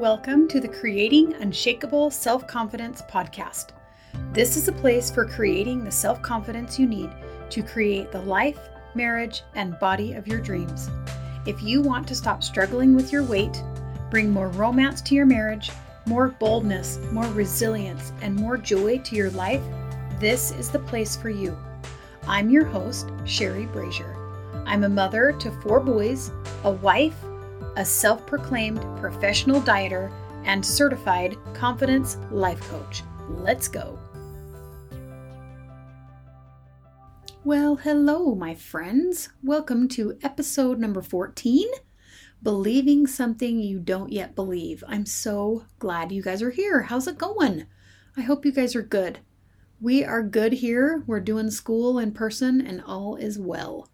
Welcome to the Creating Unshakable Self Confidence podcast. This is a place for creating the self confidence you need to create the life, marriage, and body of your dreams. If you want to stop struggling with your weight, bring more romance to your marriage, more boldness, more resilience, and more joy to your life, this is the place for you. I'm your host, Sherry Brazier. I'm a mother to four boys, a wife, a self proclaimed professional dieter, and certified confidence life coach. Let's go. Well, hello, my friends. Welcome to episode number 14 Believing Something You Don't Yet Believe. I'm so glad you guys are here. How's it going? I hope you guys are good. We are good here. We're doing school in person, and all is well.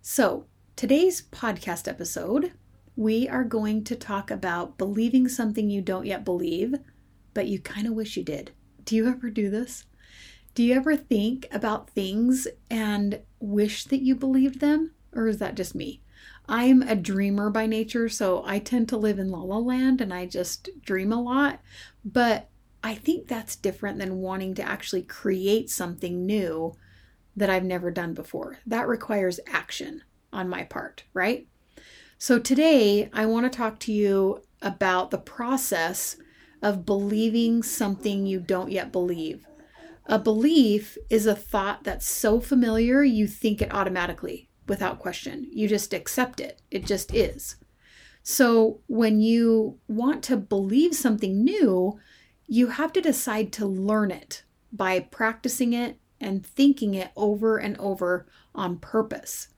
So, today's podcast episode we are going to talk about believing something you don't yet believe, but you kind of wish you did. Do you ever do this? Do you ever think about things and wish that you believed them? Or is that just me? I'm a dreamer by nature, so I tend to live in la la land and I just dream a lot. But I think that's different than wanting to actually create something new that I've never done before. That requires action on my part, right? So, today I want to talk to you about the process of believing something you don't yet believe. A belief is a thought that's so familiar you think it automatically without question. You just accept it, it just is. So, when you want to believe something new, you have to decide to learn it by practicing it and thinking it over and over on purpose.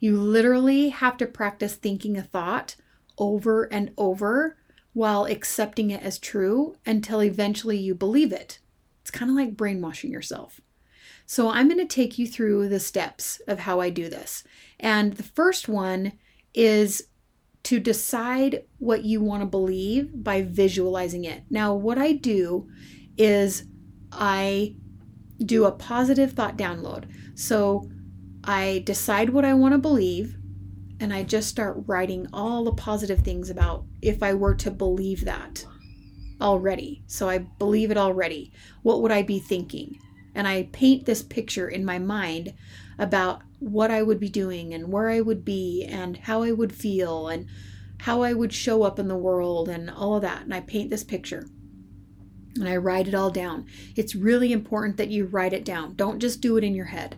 You literally have to practice thinking a thought over and over while accepting it as true until eventually you believe it. It's kind of like brainwashing yourself. So, I'm going to take you through the steps of how I do this. And the first one is to decide what you want to believe by visualizing it. Now, what I do is I do a positive thought download. So, I decide what I want to believe and I just start writing all the positive things about if I were to believe that already. So I believe it already. What would I be thinking? And I paint this picture in my mind about what I would be doing and where I would be and how I would feel and how I would show up in the world and all of that. And I paint this picture and I write it all down. It's really important that you write it down. Don't just do it in your head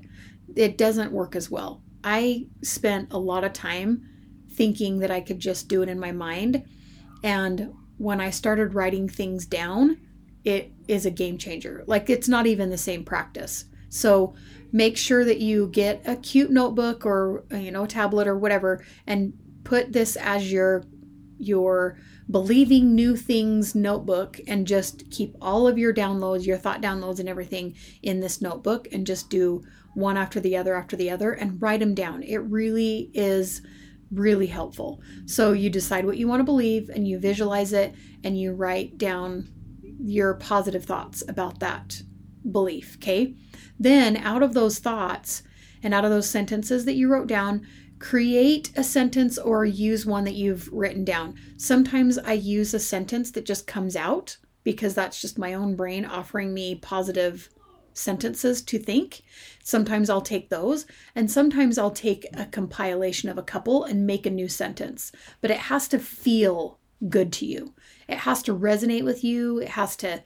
it doesn't work as well. I spent a lot of time thinking that I could just do it in my mind. And when I started writing things down, it is a game changer. Like it's not even the same practice. So make sure that you get a cute notebook or you know, a tablet or whatever and put this as your your believing new things notebook and just keep all of your downloads, your thought downloads and everything in this notebook and just do one after the other after the other and write them down. It really is really helpful. So you decide what you want to believe and you visualize it and you write down your positive thoughts about that belief, okay? Then out of those thoughts and out of those sentences that you wrote down, create a sentence or use one that you've written down. Sometimes I use a sentence that just comes out because that's just my own brain offering me positive sentences to think. Sometimes I'll take those, and sometimes I'll take a compilation of a couple and make a new sentence. But it has to feel good to you. It has to resonate with you. It has to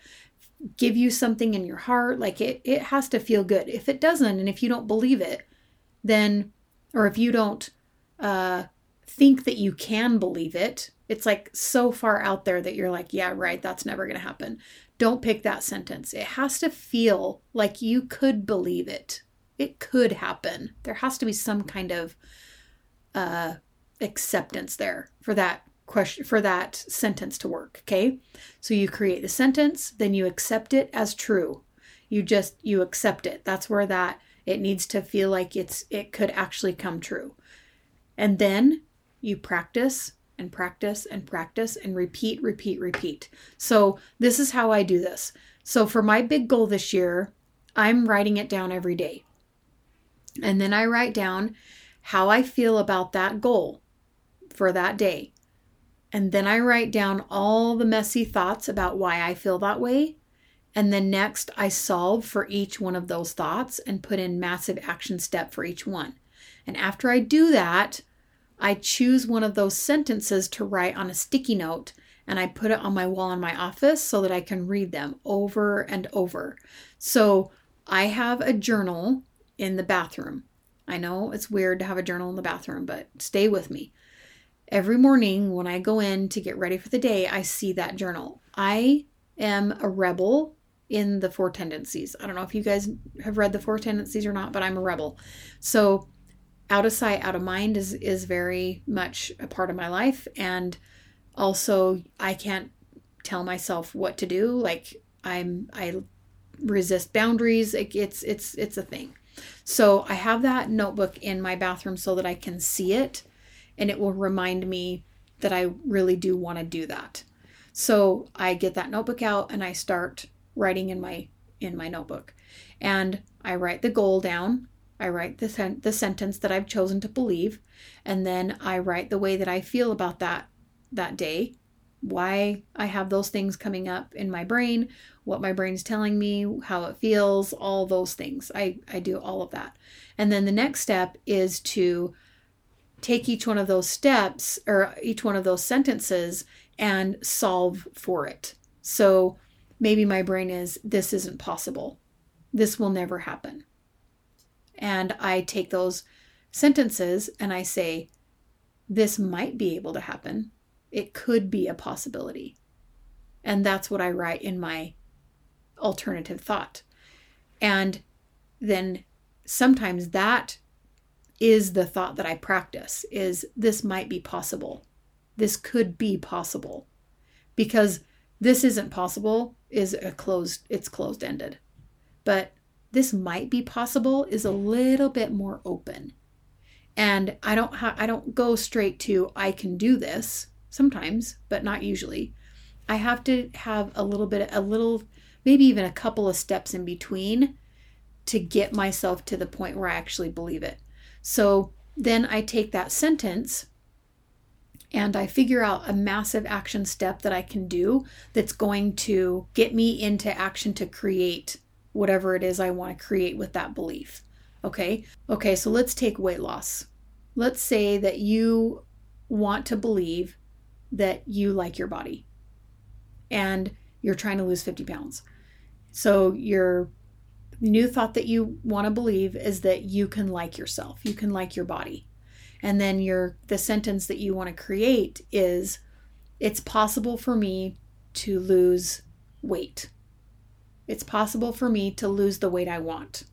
give you something in your heart. Like it, it has to feel good. If it doesn't, and if you don't believe it, then, or if you don't uh, think that you can believe it, it's like so far out there that you're like, yeah, right, that's never going to happen. Don't pick that sentence. It has to feel like you could believe it. It could happen. There has to be some kind of uh, acceptance there for that question for that sentence to work okay so you create the sentence then you accept it as true you just you accept it that's where that it needs to feel like it's it could actually come true and then you practice and practice and practice and repeat, repeat, repeat. So, this is how I do this. So, for my big goal this year, I'm writing it down every day. And then I write down how I feel about that goal for that day. And then I write down all the messy thoughts about why I feel that way. And then next, I solve for each one of those thoughts and put in massive action step for each one. And after I do that, I choose one of those sentences to write on a sticky note and I put it on my wall in my office so that I can read them over and over. So I have a journal in the bathroom. I know it's weird to have a journal in the bathroom, but stay with me. Every morning when I go in to get ready for the day, I see that journal. I am a rebel in the four tendencies. I don't know if you guys have read the four tendencies or not, but I'm a rebel. So out of sight, out of mind is is very much a part of my life and also I can't tell myself what to do. Like I'm I resist boundaries. It, it's it's it's a thing. So I have that notebook in my bathroom so that I can see it and it will remind me that I really do want to do that. So I get that notebook out and I start writing in my in my notebook. And I write the goal down. I write the sen- the sentence that I've chosen to believe and then I write the way that I feel about that that day, why I have those things coming up in my brain, what my brain's telling me, how it feels, all those things. I, I do all of that. And then the next step is to take each one of those steps or each one of those sentences and solve for it. So maybe my brain is, this isn't possible. This will never happen. And I take those sentences and I say, this might be able to happen it could be a possibility. And that's what I write in my alternative thought. And then sometimes that is the thought that I practice is this might be possible. This could be possible. Because this isn't possible is a closed it's closed ended. But this might be possible is a little bit more open. And I don't ha- I don't go straight to I can do this sometimes, but not usually. I have to have a little bit, a little, maybe even a couple of steps in between to get myself to the point where I actually believe it. So then I take that sentence and I figure out a massive action step that I can do that's going to get me into action to create whatever it is I want to create with that belief. Okay. Okay. So let's take weight loss. Let's say that you want to believe that you like your body and you're trying to lose 50 pounds. So your new thought that you want to believe is that you can like yourself, you can like your body. And then your the sentence that you want to create is it's possible for me to lose weight. It's possible for me to lose the weight I want.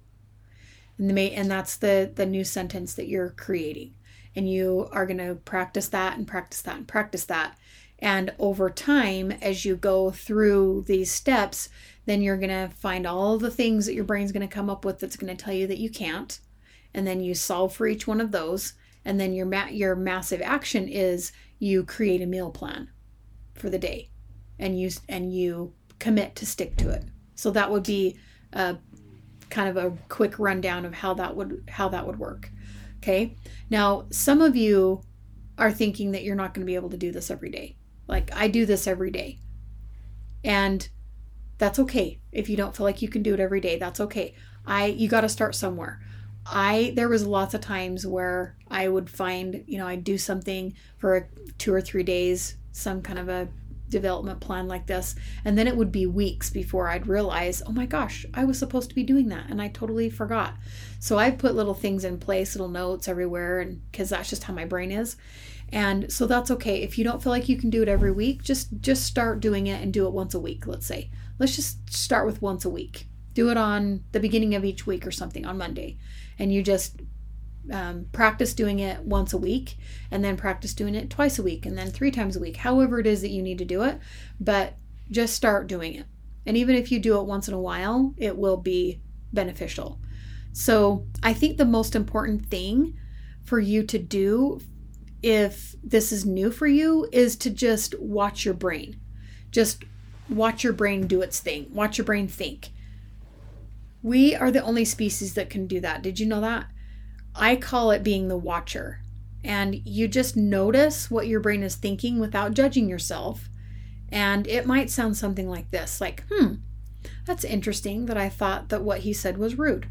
And the and that's the the new sentence that you're creating and you are going to practice that and practice that and practice that. And over time, as you go through these steps, then you're going to find all the things that your brain's going to come up with that's going to tell you that you can't. And then you solve for each one of those. And then your ma- your massive action is you create a meal plan for the day, and you and you commit to stick to it. So that would be a kind of a quick rundown of how that would how that would work. Okay. Now, some of you are thinking that you're not going to be able to do this every day. Like I do this every day. And that's okay. If you don't feel like you can do it every day, that's okay. I you got to start somewhere. I there was lots of times where I would find, you know, I'd do something for 2 or 3 days, some kind of a development plan like this. And then it would be weeks before I'd realize, oh my gosh, I was supposed to be doing that and I totally forgot. So I've put little things in place, little notes everywhere, and because that's just how my brain is. And so that's okay. If you don't feel like you can do it every week, just just start doing it and do it once a week, let's say. Let's just start with once a week. Do it on the beginning of each week or something on Monday. And you just um, practice doing it once a week and then practice doing it twice a week and then three times a week, however it is that you need to do it. But just start doing it. And even if you do it once in a while, it will be beneficial. So I think the most important thing for you to do if this is new for you is to just watch your brain. Just watch your brain do its thing. Watch your brain think. We are the only species that can do that. Did you know that? I call it being the watcher. And you just notice what your brain is thinking without judging yourself. And it might sound something like this like, hmm, that's interesting that I thought that what he said was rude.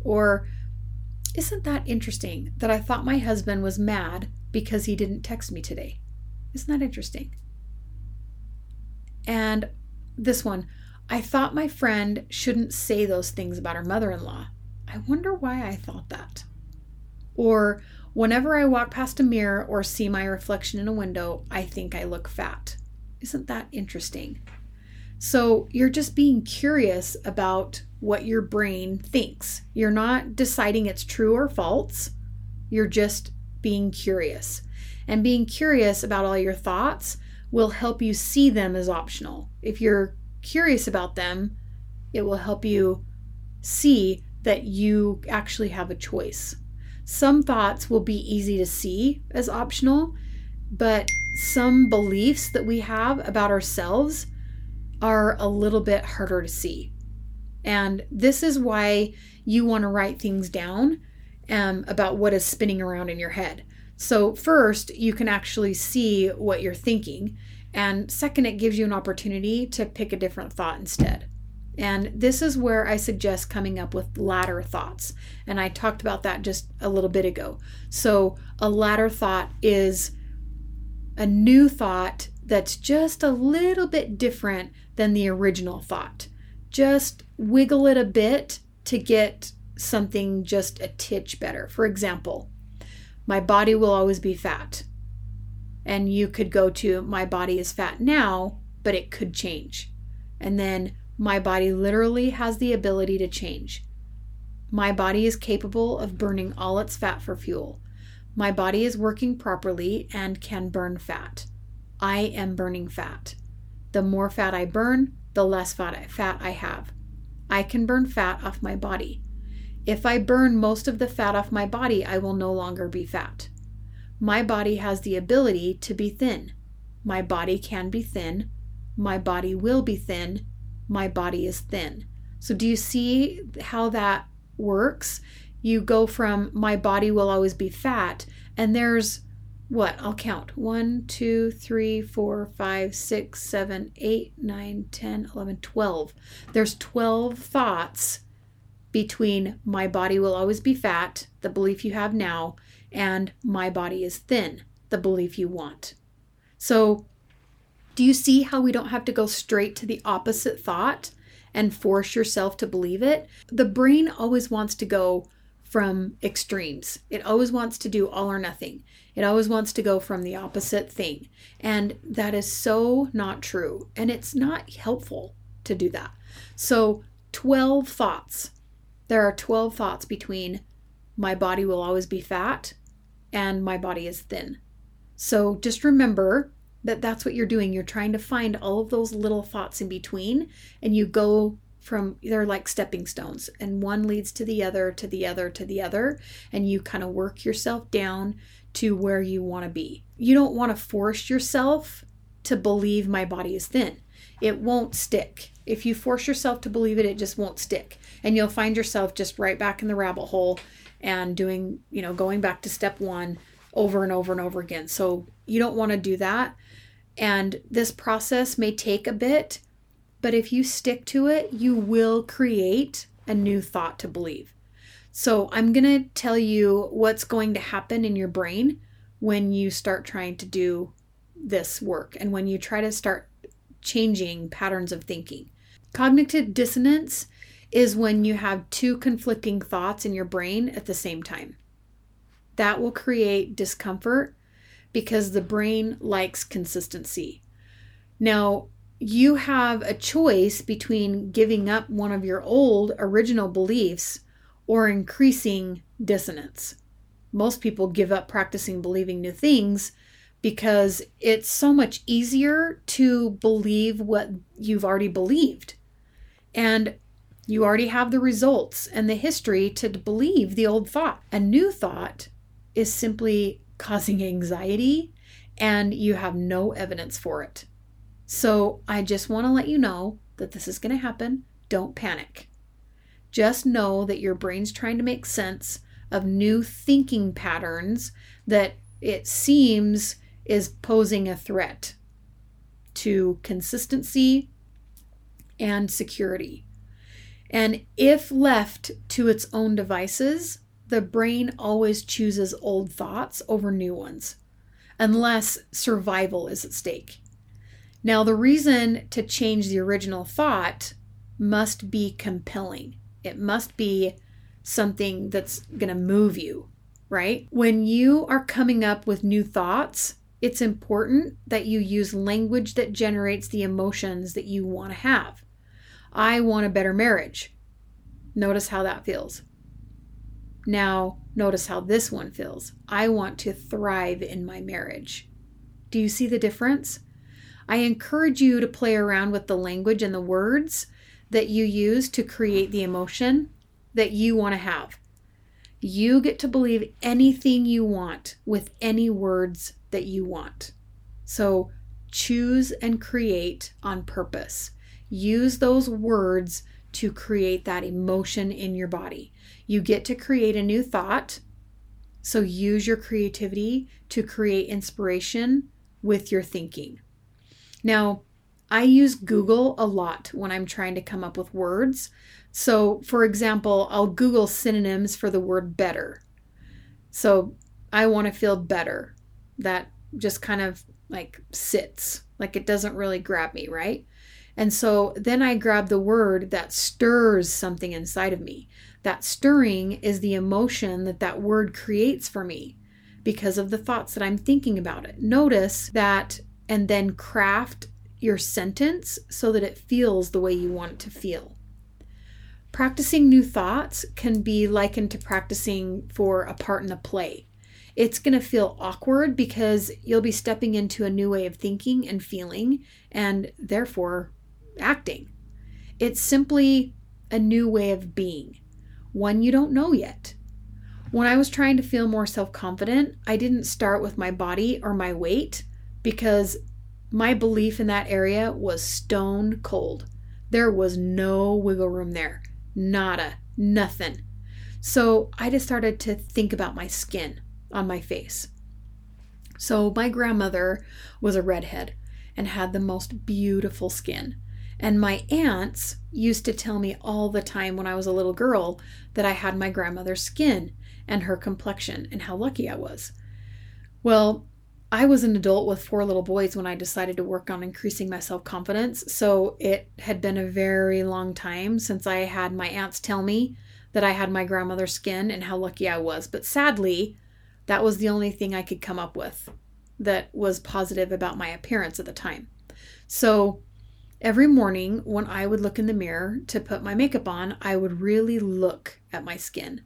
Or, isn't that interesting that I thought my husband was mad because he didn't text me today? Isn't that interesting? And this one, I thought my friend shouldn't say those things about her mother in law. I wonder why I thought that. Or, whenever I walk past a mirror or see my reflection in a window, I think I look fat. Isn't that interesting? So, you're just being curious about what your brain thinks. You're not deciding it's true or false. You're just being curious. And being curious about all your thoughts will help you see them as optional. If you're curious about them, it will help you see that you actually have a choice. Some thoughts will be easy to see as optional, but some beliefs that we have about ourselves are a little bit harder to see. And this is why you want to write things down um, about what is spinning around in your head. So, first, you can actually see what you're thinking. And second, it gives you an opportunity to pick a different thought instead. And this is where I suggest coming up with ladder thoughts. And I talked about that just a little bit ago. So, a ladder thought is a new thought that's just a little bit different than the original thought. Just wiggle it a bit to get something just a titch better. For example, my body will always be fat. And you could go to my body is fat now, but it could change. And then my body literally has the ability to change. My body is capable of burning all its fat for fuel. My body is working properly and can burn fat. I am burning fat. The more fat I burn, the less fat I have. I can burn fat off my body. If I burn most of the fat off my body, I will no longer be fat. My body has the ability to be thin. My body can be thin. My body will be thin. My body is thin. So, do you see how that works? You go from my body will always be fat, and there's what? I'll count 1, 2, 3, 4, 5, 6, 7, 8, 9, 10, 11, 12. There's 12 thoughts between my body will always be fat, the belief you have now, and my body is thin, the belief you want. So, do you see how we don't have to go straight to the opposite thought and force yourself to believe it? The brain always wants to go from extremes. It always wants to do all or nothing. It always wants to go from the opposite thing. And that is so not true. And it's not helpful to do that. So, 12 thoughts there are 12 thoughts between my body will always be fat and my body is thin. So just remember that that's what you're doing. You're trying to find all of those little thoughts in between, and you go from they're like stepping stones, and one leads to the other, to the other, to the other, and you kind of work yourself down to where you want to be. You don't want to force yourself to believe my body is thin. It won't stick. If you force yourself to believe it, it just won't stick and you'll find yourself just right back in the rabbit hole and doing, you know, going back to step one over and over and over again. So you don't want to do that. And this process may take a bit, but if you stick to it, you will create a new thought to believe. So I'm going to tell you what's going to happen in your brain when you start trying to do this work and when you try to start changing patterns of thinking. Cognitive dissonance is when you have two conflicting thoughts in your brain at the same time. That will create discomfort because the brain likes consistency. Now, you have a choice between giving up one of your old original beliefs or increasing dissonance. Most people give up practicing believing new things because it's so much easier to believe what you've already believed. And you already have the results and the history to believe the old thought. A new thought is simply causing anxiety and you have no evidence for it. So I just want to let you know that this is going to happen. Don't panic. Just know that your brain's trying to make sense of new thinking patterns that it seems is posing a threat to consistency and security. And if left to its own devices, the brain always chooses old thoughts over new ones, unless survival is at stake. Now, the reason to change the original thought must be compelling. It must be something that's going to move you, right? When you are coming up with new thoughts, it's important that you use language that generates the emotions that you want to have. I want a better marriage. Notice how that feels. Now, notice how this one feels. I want to thrive in my marriage. Do you see the difference? I encourage you to play around with the language and the words that you use to create the emotion that you want to have. You get to believe anything you want with any words that you want. So choose and create on purpose. Use those words to create that emotion in your body. You get to create a new thought. So use your creativity to create inspiration with your thinking. Now, I use Google a lot when I'm trying to come up with words. So, for example, I'll Google synonyms for the word better. So, I want to feel better. That just kind of like sits, like it doesn't really grab me, right? And so then I grab the word that stirs something inside of me. That stirring is the emotion that that word creates for me because of the thoughts that I'm thinking about it. Notice that and then craft your sentence so that it feels the way you want it to feel. Practicing new thoughts can be likened to practicing for a part in a play. It's going to feel awkward because you'll be stepping into a new way of thinking and feeling, and therefore acting. It's simply a new way of being, one you don't know yet. When I was trying to feel more self confident, I didn't start with my body or my weight because my belief in that area was stone cold. There was no wiggle room there. Nada. Nothing. So I just started to think about my skin on my face. So my grandmother was a redhead and had the most beautiful skin. And my aunts used to tell me all the time when I was a little girl that I had my grandmother's skin and her complexion and how lucky I was. Well, I was an adult with four little boys when I decided to work on increasing my self confidence. So it had been a very long time since I had my aunts tell me that I had my grandmother's skin and how lucky I was. But sadly, that was the only thing I could come up with that was positive about my appearance at the time. So every morning when I would look in the mirror to put my makeup on, I would really look at my skin.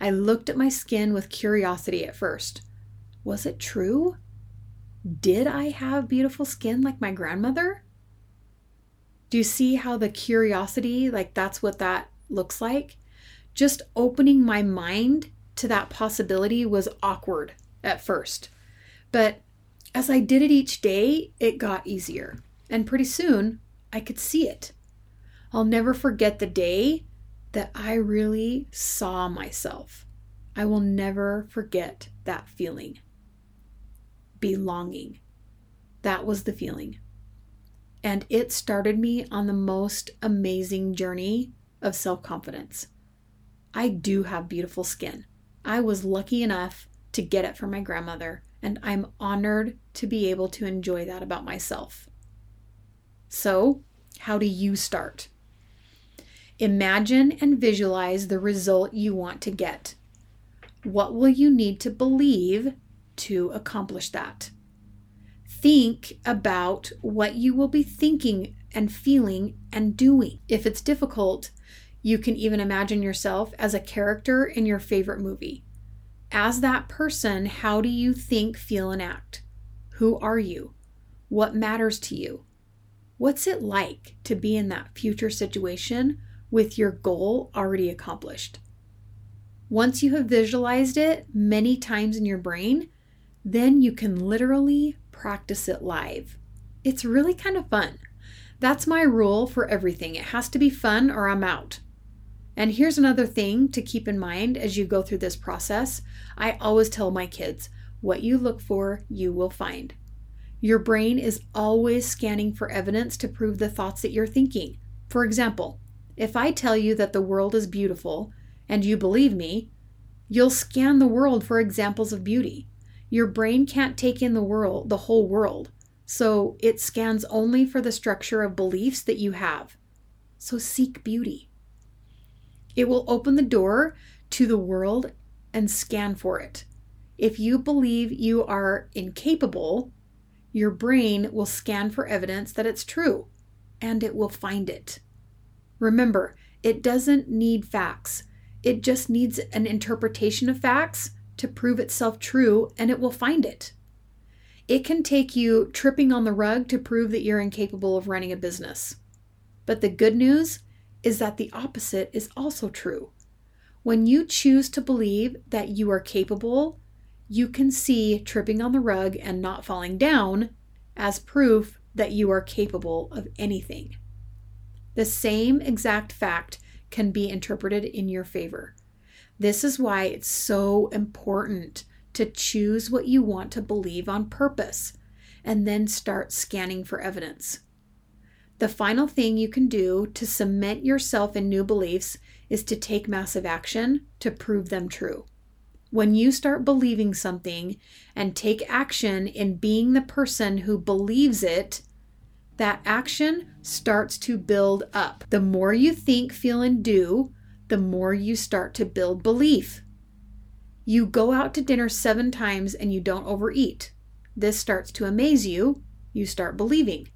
I looked at my skin with curiosity at first. Was it true? Did I have beautiful skin like my grandmother? Do you see how the curiosity, like that's what that looks like? Just opening my mind to that possibility was awkward at first. But as I did it each day, it got easier. And pretty soon, I could see it. I'll never forget the day that I really saw myself. I will never forget that feeling belonging. That was the feeling. And it started me on the most amazing journey of self confidence. I do have beautiful skin. I was lucky enough to get it from my grandmother, and I'm honored to be able to enjoy that about myself. So, how do you start? Imagine and visualize the result you want to get. What will you need to believe to accomplish that. Think about what you will be thinking and feeling and doing. If it's difficult, you can even imagine yourself as a character in your favorite movie. As that person, how do you think, feel, and act? Who are you? What matters to you? What's it like to be in that future situation with your goal already accomplished? Once you have visualized it many times in your brain, then you can literally practice it live. It's really kind of fun. That's my rule for everything. It has to be fun or I'm out. And here's another thing to keep in mind as you go through this process. I always tell my kids what you look for, you will find. Your brain is always scanning for evidence to prove the thoughts that you're thinking. For example, if I tell you that the world is beautiful and you believe me, you'll scan the world for examples of beauty. Your brain can't take in the world, the whole world. So it scans only for the structure of beliefs that you have. So seek beauty. It will open the door to the world and scan for it. If you believe you are incapable, your brain will scan for evidence that it's true and it will find it. Remember, it doesn't need facts, it just needs an interpretation of facts to prove itself true and it will find it. It can take you tripping on the rug to prove that you're incapable of running a business. But the good news is that the opposite is also true. When you choose to believe that you are capable, you can see tripping on the rug and not falling down as proof that you are capable of anything. The same exact fact can be interpreted in your favor. This is why it's so important to choose what you want to believe on purpose and then start scanning for evidence. The final thing you can do to cement yourself in new beliefs is to take massive action to prove them true. When you start believing something and take action in being the person who believes it, that action starts to build up. The more you think, feel, and do, the more you start to build belief. You go out to dinner seven times and you don't overeat. This starts to amaze you. You start believing.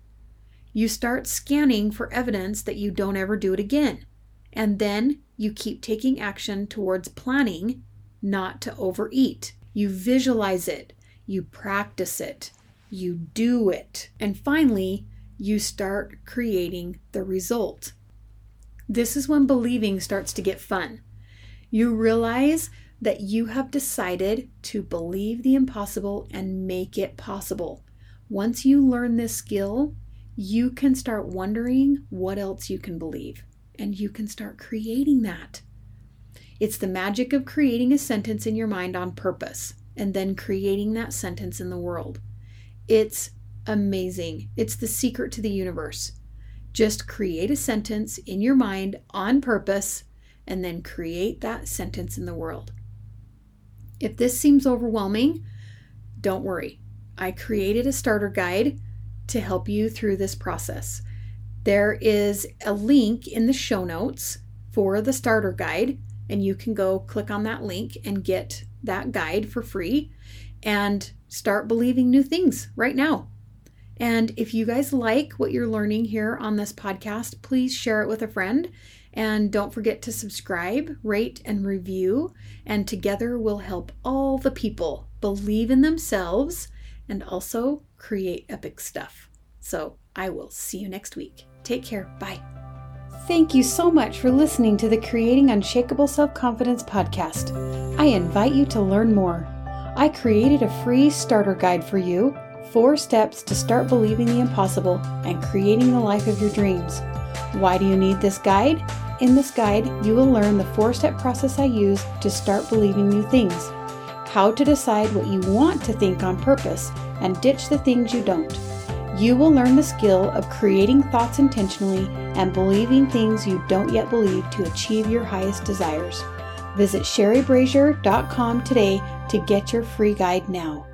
You start scanning for evidence that you don't ever do it again. And then you keep taking action towards planning not to overeat. You visualize it, you practice it, you do it. And finally, you start creating the result. This is when believing starts to get fun. You realize that you have decided to believe the impossible and make it possible. Once you learn this skill, you can start wondering what else you can believe, and you can start creating that. It's the magic of creating a sentence in your mind on purpose and then creating that sentence in the world. It's amazing. It's the secret to the universe. Just create a sentence in your mind on purpose and then create that sentence in the world. If this seems overwhelming, don't worry. I created a starter guide to help you through this process. There is a link in the show notes for the starter guide, and you can go click on that link and get that guide for free and start believing new things right now. And if you guys like what you're learning here on this podcast, please share it with a friend. And don't forget to subscribe, rate, and review. And together we'll help all the people believe in themselves and also create epic stuff. So I will see you next week. Take care. Bye. Thank you so much for listening to the Creating Unshakable Self Confidence podcast. I invite you to learn more. I created a free starter guide for you four steps to start believing the impossible and creating the life of your dreams. Why do you need this guide? In this guide, you will learn the four step process I use to start believing new things, how to decide what you want to think on purpose, and ditch the things you don't. You will learn the skill of creating thoughts intentionally and believing things you don't yet believe to achieve your highest desires. Visit sherrybrazier.com today to get your free guide now.